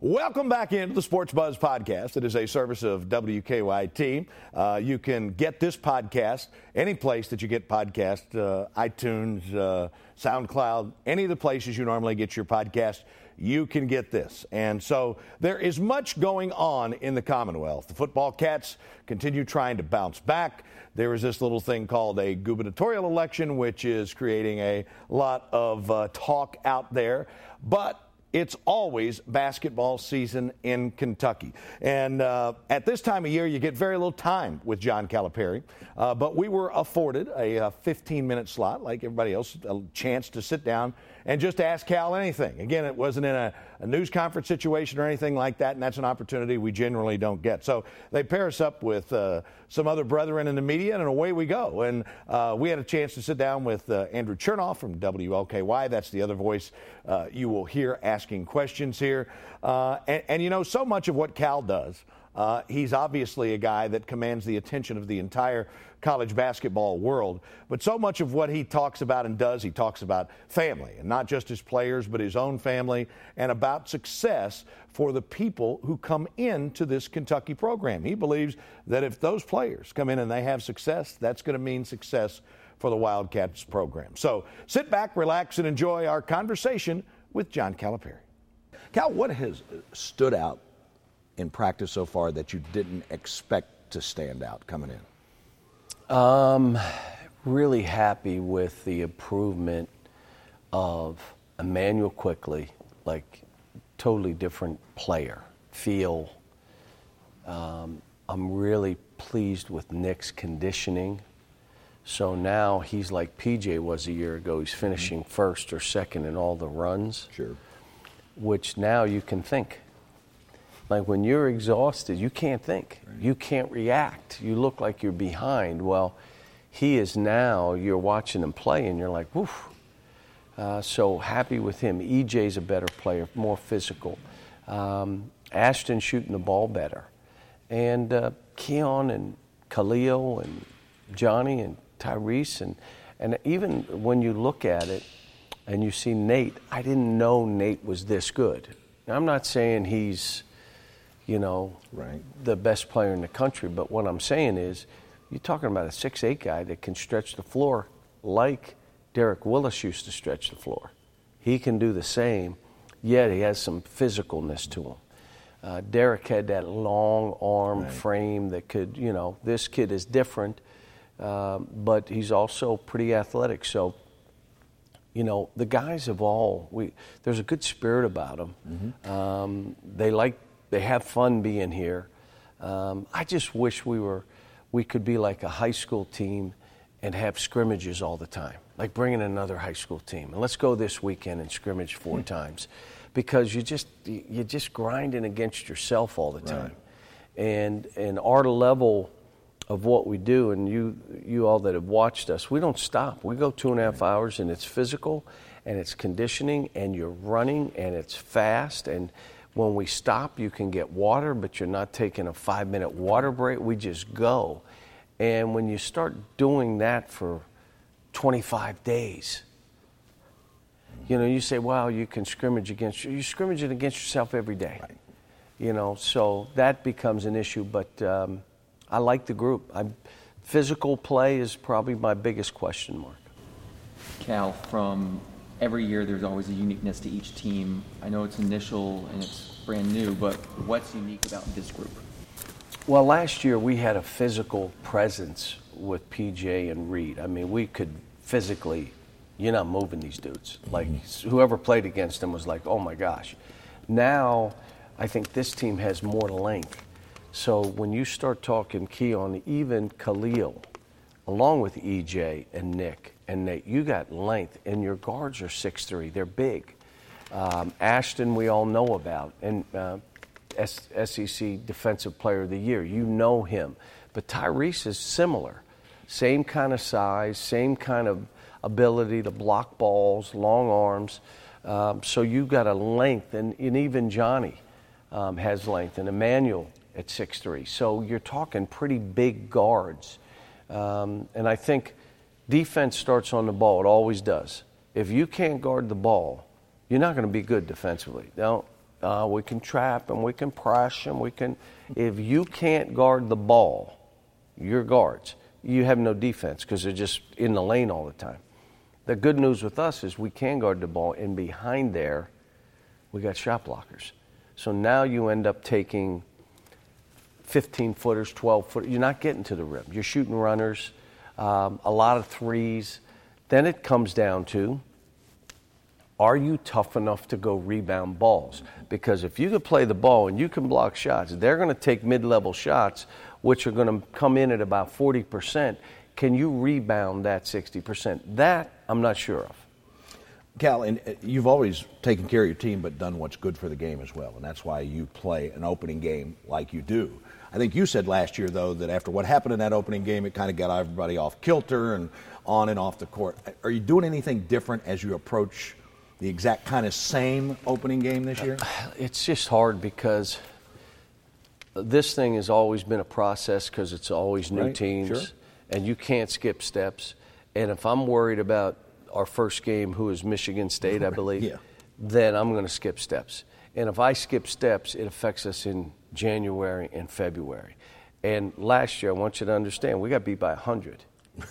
Welcome back into the Sports Buzz podcast. It is a service of WKYT. Uh, you can get this podcast any place that you get podcasts, uh, iTunes, uh, SoundCloud, any of the places you normally get your podcast. You can get this. And so there is much going on in the Commonwealth. The football cats continue trying to bounce back. There is this little thing called a gubernatorial election, which is creating a lot of uh, talk out there. But it's always basketball season in Kentucky. And uh, at this time of year, you get very little time with John Calipari. Uh, but we were afforded a 15 minute slot, like everybody else, a chance to sit down and just ask Cal anything. Again, it wasn't in a, a, news conference situation or anything like that, and that's an opportunity we generally don't get. So they pair us up with uh, some other brethren in the media, and away we go. And uh, we had a chance to sit down with uh, Andrew Chernoff from WLKY. That's the other voice uh, you will hear asking questions here. Uh, and, and you know, so much of what Cal does. Uh, he's obviously a guy that commands the attention of the entire college basketball world. But so much of what he talks about and does, he talks about family, and not just his players, but his own family, and about success for the people who come into this Kentucky program. He believes that if those players come in and they have success, that's going to mean success for the Wildcats program. So sit back, relax, and enjoy our conversation with John Calipari. Cal, what has stood out in practice so far that you didn't expect to stand out coming in? Um, really happy with the improvement of Immanuel Quickley, like totally different player, feel. Um, I'm really pleased with Nick's conditioning. So now he's like PJ was a year ago. He's finishing mm-hmm. first or second in all the runs. Sure. Which now you can think. Like when you're exhausted, you can't think. Right. You can't react. You look like you're behind. Well, he is now, you're watching him play and you're like, woof. Uh, so happy with him. EJ's a better player, more physical. Um, Ashton shooting the ball better. And uh, Keion and Khalil and Johnny and Tyrese. And, and even when you look at it and you see Nate, I didn't know Nate was this good. Now, I'm not saying he's you know, right. the best player in the country. But what I'm saying is, you're talking about a six-eight guy that can stretch the floor like Derek Willis used to stretch the floor. He can do the same, yet he has some physicalness to him. Uh, Derek had that long arm right. frame that could, you know, this kid is different, uh, but he's also pretty athletic. So, you know, the guys have all, we, there's a good spirit about them. Mm-hmm. Um, they like they have fun being here. Um, I just wish we were, we could be like a high school team and have scrimmages all the time, like bringing another high school team. And let's go this weekend and scrimmage 4 mm-hmm. times, because you just you're just grinding against yourself all the time. Right. And and our level of what we do, and you you all that have watched us, we don't stop. We go two and a half hours, and it's physical, and it's conditioning, and you're running, and it's fast, and when we stop, you can get water, but you're not taking a five minute water break. We just go. And when you start doing that for 25 days, you know, you say, well, you can scrimmage against, you're scrimmaging against yourself every day. Right. You know, so that becomes an issue, but um, I like the group. I'm, physical play is probably my biggest question mark. Cal, from every year there's always a uniqueness to each team. I know it's initial and it's brand new, but what's unique about this group? Well, last year we had a physical presence with PJ and Reid. I mean, we could physically, you're not moving these dudes. Like, mm-hmm. whoever played against them was like, oh my gosh. Now, I think this team has more length. So when you start talking Keion, even Khalil, along with EJ and Nick, and Nate, you got length, and your guards are six three. They're big. Um, Ashton, we all know about, and uh, SEC Defensive Player of the Year. You know him. But Tyrese is similar. Same kind of size, same kind of ability to block balls, long arms. Um, so you've got a length, and, and even Johnny um, has length, and Immanuel at six three. So you're talking pretty big guards. Um, and I think defense starts on the ball. It always does. If you can't guard the ball, you're not going to be good defensively. Now, uh, we can trap and we can press and we can. If you can't guard the ball, your guards, you have no defense because they're just in the lane all the time. The good news with us is we can guard the ball, and behind there, we got shot blockers. So now you end up taking 15 footers, 12 footers. You're not getting to the rim. You're shooting runners, um, a lot of threes. Then it comes down to are you tough enough to go rebound balls? Because if you can play the ball and you can block shots, they're going to take mid level shots, which are going to come in at about 40%. Can you rebound that 60%? That I'm not sure of. Cal, and uh, you've always taken care of your team, but done what's good for the game as well, and that's why you play an opening game like you do. I think you said last year, though, that after what happened in that opening game, it kind of got everybody off kilter and on and off the court. Are you doing anything different as you approach the exact kind of same opening game this year? It's just hard because this thing has always been a process because it's always new Right, teams, sure. and you can't skip steps. And if I'm worried about our first game, who is Michigan State, I believe, Yeah. then I'm going to skip steps. And if I skip steps, it affects us in January and February. And last year, I want you to understand, we got beat by 100.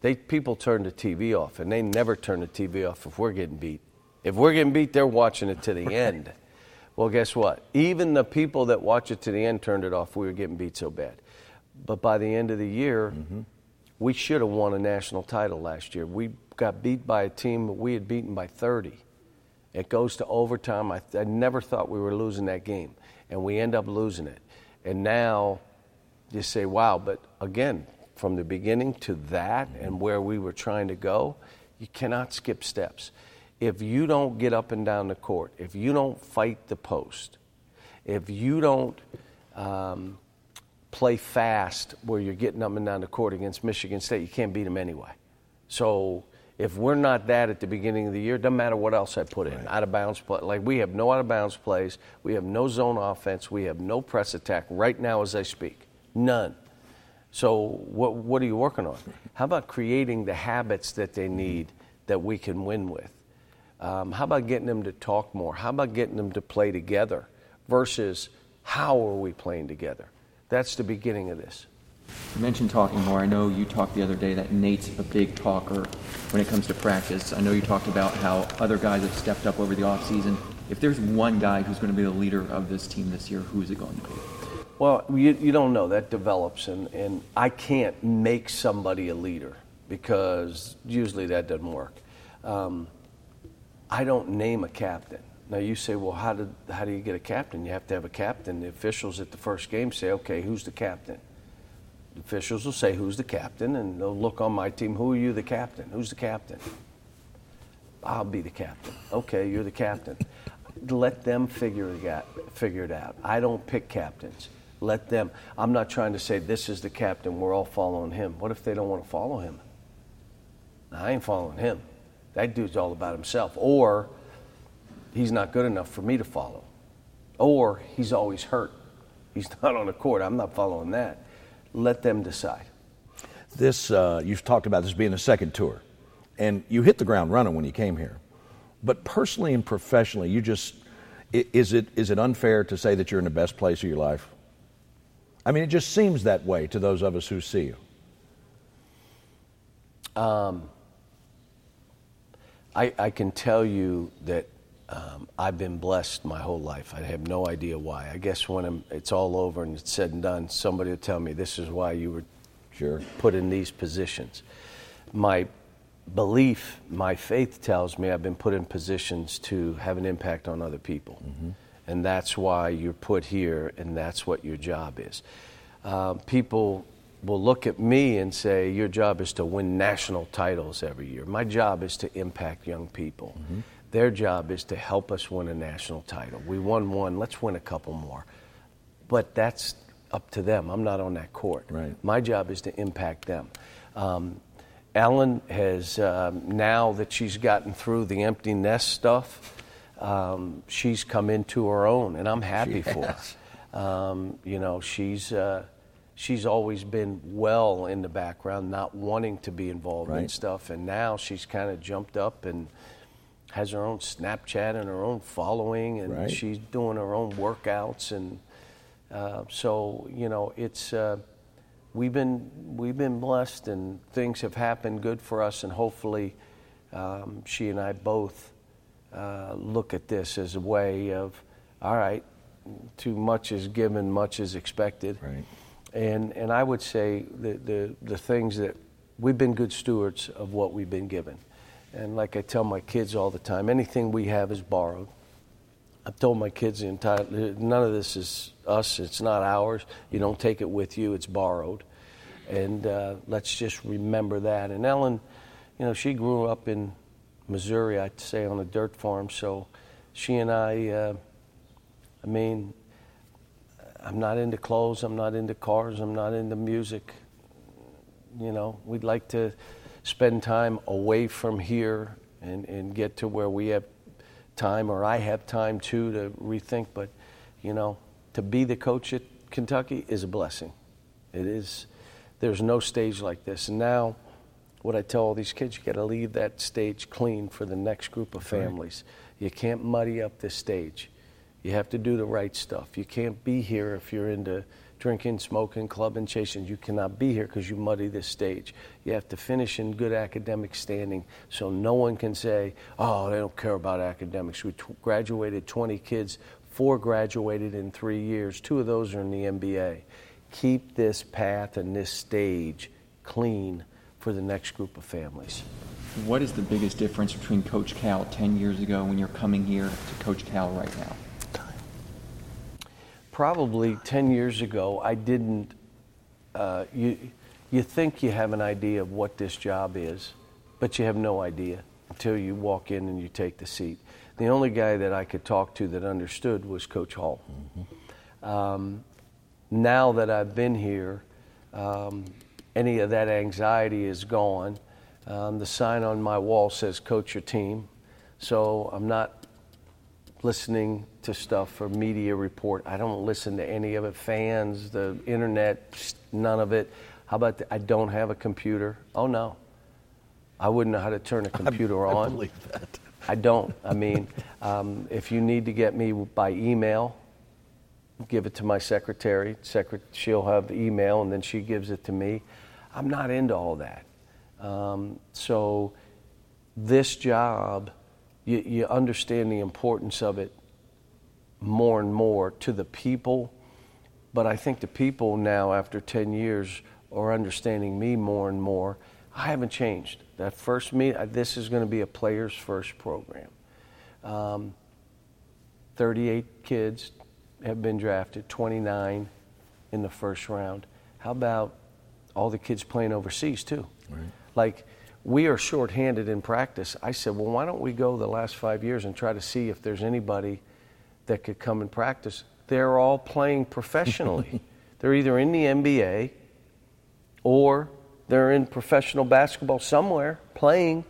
They people turn the TV off, and they never turn the TV off if we're getting beat. If we're getting beat, they're watching it to the end. Well, guess what? Even the people that watch it to the end turned it off. We were getting beat so bad. But by the end of the year, mm-hmm. we should have won a national title last year. We got beat by a team that we had beaten by 30. It goes to overtime. I, I never thought we were losing that game, and we end up losing it. And now you say, wow, but again, from the beginning to that and where we were trying to go, you cannot skip steps. If you don't get up and down the court, if you don't fight the post, if you don't um, play fast where you're getting up and down the court against Michigan State, you can't beat them anyway. So if we're not that at the beginning of the year, doesn't matter what else I put in. Out of bounds play, like we have no out of bounds plays, we have no zone offense, we have no press attack right now as I speak, none. So what what are you working on? How about creating the habits that they need that we can win with? Um, how about getting them to talk more? How about getting them to play together versus how are we playing together? That's the beginning of this. You mentioned talking more. I know you talked the other day that Nate's a big talker when it comes to practice. I know you talked about how other guys have stepped up over the offseason. If there's one guy who's going to be the leader of this team this year, who is it going to be? Well, you, you don't know. That develops, and, and I can't make somebody a leader because usually that doesn't work. Um, I don't name a captain. Now you say, well, how, did, how do you get a captain? You have to have a captain. The officials at the first game say, okay, who's the captain? Officials will say, who's the captain? And they'll look on my team, who are you the captain? Who's the captain? I'll be the captain. Okay, you're the captain. Let them. Figure it out. I don't pick captains. Let them. I'm not trying to say this is the captain. We're all following him. What if they don't want to follow him? I ain't following him. That dude's all about himself. Or he's not good enough for me to follow. Or he's always hurt. He's not on the court. I'm not following that. Let them decide. This, uh, you've talked about this being a second tour, and you hit the ground running when you came here. But personally and professionally, you just, is it, is it unfair to say that you're in the best place of your life? I mean, it just seems that way to those of us who see you. Um, I, I can tell you that um, I've been blessed my whole life. I have no idea why. I guess when I'm, it's all over and it's said and done, somebody will tell me this is why you were Sure. put in these positions. My belief, my faith tells me I've been put in positions to have an impact on other people. And that's why you're put here, and that's what your job is. Uh, people will look at me and say, Your job is to win national titles every year. My job is to impact young people. Their job is to help us win a national title. We won one, let's win a couple more. But that's up to them. I'm not on that court. Right. My job is to impact them. Um, Ellen has, um, now that she's gotten through the empty nest stuff, um, she's come into her own, and I'm happy for has. her. Um, you know, she's, uh, she's always been well in the background, not wanting to be involved in stuff, and now she's kind of jumped up and has her own Snapchat and her own following, and Right. she's doing her own workouts, and uh, so you know it's uh, we've been we've been blessed, and things have happened good for us, and hopefully um, she and I both uh, look at this as a way of all right, too much is given, much is expected, Right. and and I would say the the the things that we've been good stewards of what we've been given. And like I tell my kids all the time, anything we have is borrowed. I've told my kids the entire none of this is us. It's not ours. You don't take it with you. It's borrowed, and uh, let's just remember that. And Ellen, you know, she grew up in Missouri. I'd say on a dirt farm. So she and I, uh, I mean, I'm not into clothes. I'm not into cars. I'm not into music. You know, we'd like to spend time away from here and, and get to where we have time, or I have time too, to rethink. But, you know, to be the coach at Kentucky is a blessing. It is. There's no stage like this. And now, what I tell all these kids, you got to leave that stage clean for the next group of families. You can't muddy up this stage. You have to do the right stuff. You can't be here if you're into drinking, smoking, clubbing, chasing. You cannot be here because you muddy this stage. You have to finish in good academic standing so no one can say, oh, they don't care about academics. We t- graduated 20 kids, four graduated in three years, two of those are in the MBA. Keep this path and this stage clean for the next group of families. What is the biggest difference between Coach Cal 10 years ago when you're coming here to Coach Cal right now? Probably 10 years ago, I didn't. Uh, you, you think you have an idea of what this job is, but you have no idea until you walk in and you take the seat. The only guy that I could talk to that understood was Coach Hall. Um, now that I've been here, um, any of that anxiety is gone. Um, the sign on my wall says "Coach your team," so I'm not listening to stuff for media report. I don't listen to any of it. Fans, the internet, none of it. How about the, I don't have a computer? Oh no, I wouldn't know how to turn a computer I on. believe that. I don't. I mean, um, if you need to get me by email, give it to my secretary. Secret, she'll have the email, and then she gives it to me. I'm not into all that. Um, so, this job, you, you understand the importance of it more and more to the people. But I think the people now, after 10 years, are understanding me more and more. I haven't changed. That first meet, uh, this is going to be a players first program. Um, 38 kids have been drafted, 29 in the first round. How about all the kids playing overseas too? Right. Like we are shorthanded in practice. I said, well, why don't we go the last five years and try to see if there's anybody that could come and practice? They're all playing professionally. they're either in the NBA or they're in professional basketball somewhere playing.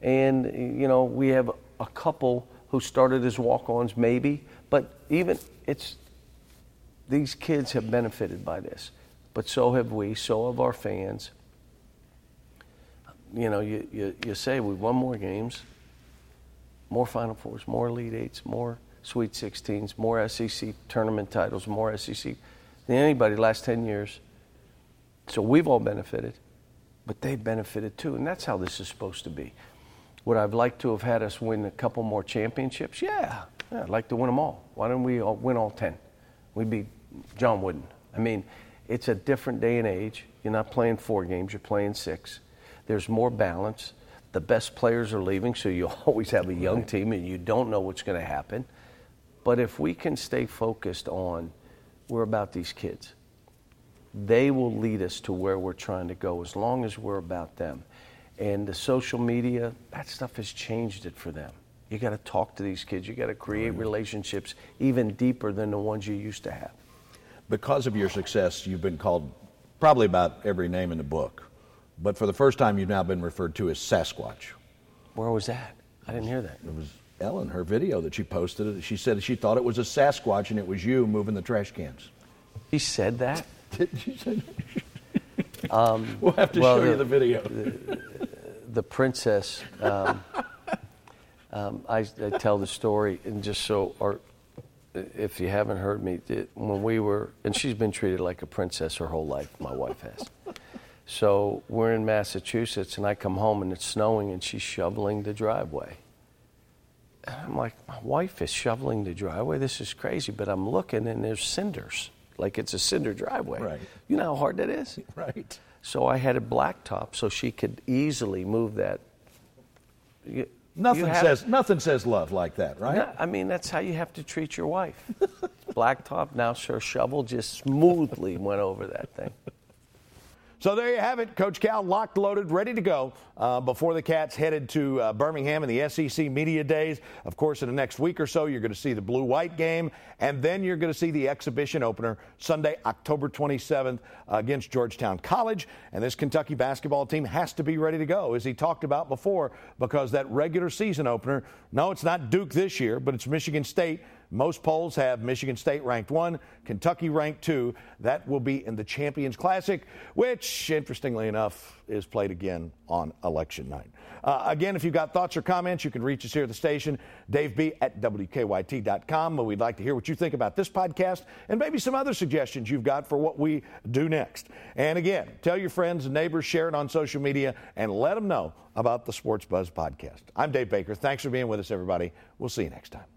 And, you know, we have a couple who started as walk ons, maybe, but even it's these kids have benefited by this, but so have we, so have our fans. You know, you, you, you say we've won more games, more Final Fours, more Elite Eights, more Sweet 16s, more SEC tournament titles, more SEC than anybody last 10 years. So we've all benefited, but they've benefited too, and that's how this is supposed to be. Would I've liked to have had us win a couple more championships? Yeah, yeah I'd like to win them all. Why don't we all win all 10? We'd be John Wooden. I mean, it's a different day and age. You're not playing four games, you're playing six. There's more balance. The best players are leaving, so you always have a young team and you don't know what's going to happen. But if we can stay focused on, we're about these kids, they will lead us to where we're trying to go as long as we're about them. And the social media, that stuff has changed it for them. You got to talk to these kids. You got to create oh, relationships even deeper than the ones you used to have. Because of your success, you've been called probably about every name in the book. But for the first time, you've now been referred to as Sasquatch. Where was that? I didn't hear that. It was Ellen, her video that she posted. She said she thought it was a Sasquatch and it was you moving the trash cans. He said that. Didn't she say that? we'll have to well, show you the- the video. the princess. Um, Um, I, I, tell the story, and just so, or if you haven't heard me, when we were, and she's been treated like a princess her whole life, my wife has. So we're in Massachusetts, and I come home and it's snowing, and she's shoveling the driveway. And I'm like, my wife is shoveling the driveway. This is crazy. But I'm looking, and there's cinders, like it's a cinder driveway. Right. You know how hard that is? Right. So I had a blacktop so she could easily move that. You, nothing says nothing says love like that, right? No, I mean that's how you have to treat your wife. blacktop now, her shovel just smoothly went over that thing. So there you have it. Coach Cal locked, loaded, ready to go uh, before the Cats headed to uh, Birmingham in the SEC Media Days. Of course, in the next week or so, you're going to see the blue white game, and then you're going to see the exhibition opener Sunday, October 27th against Georgetown College. And this Kentucky basketball team has to be ready to go, as he talked about before, because that regular season opener, no, it's not Duke this year, but it's Michigan State most polls have Michigan State ranked one, Kentucky ranked two. That will be in the Champions Classic, which, interestingly enough, is played again on election night. Uh, again, if you've got thoughts or comments, you can reach us here at the station, Dave B at WKYT.com. We'd like to hear what you think about this podcast and maybe some other suggestions you've got for what we do next. And again, tell your friends and neighbors, share it on social media, and let them know about the Sports Buzz podcast. I'm Dave Baker. Thanks for being with us, everybody. We'll see you next time.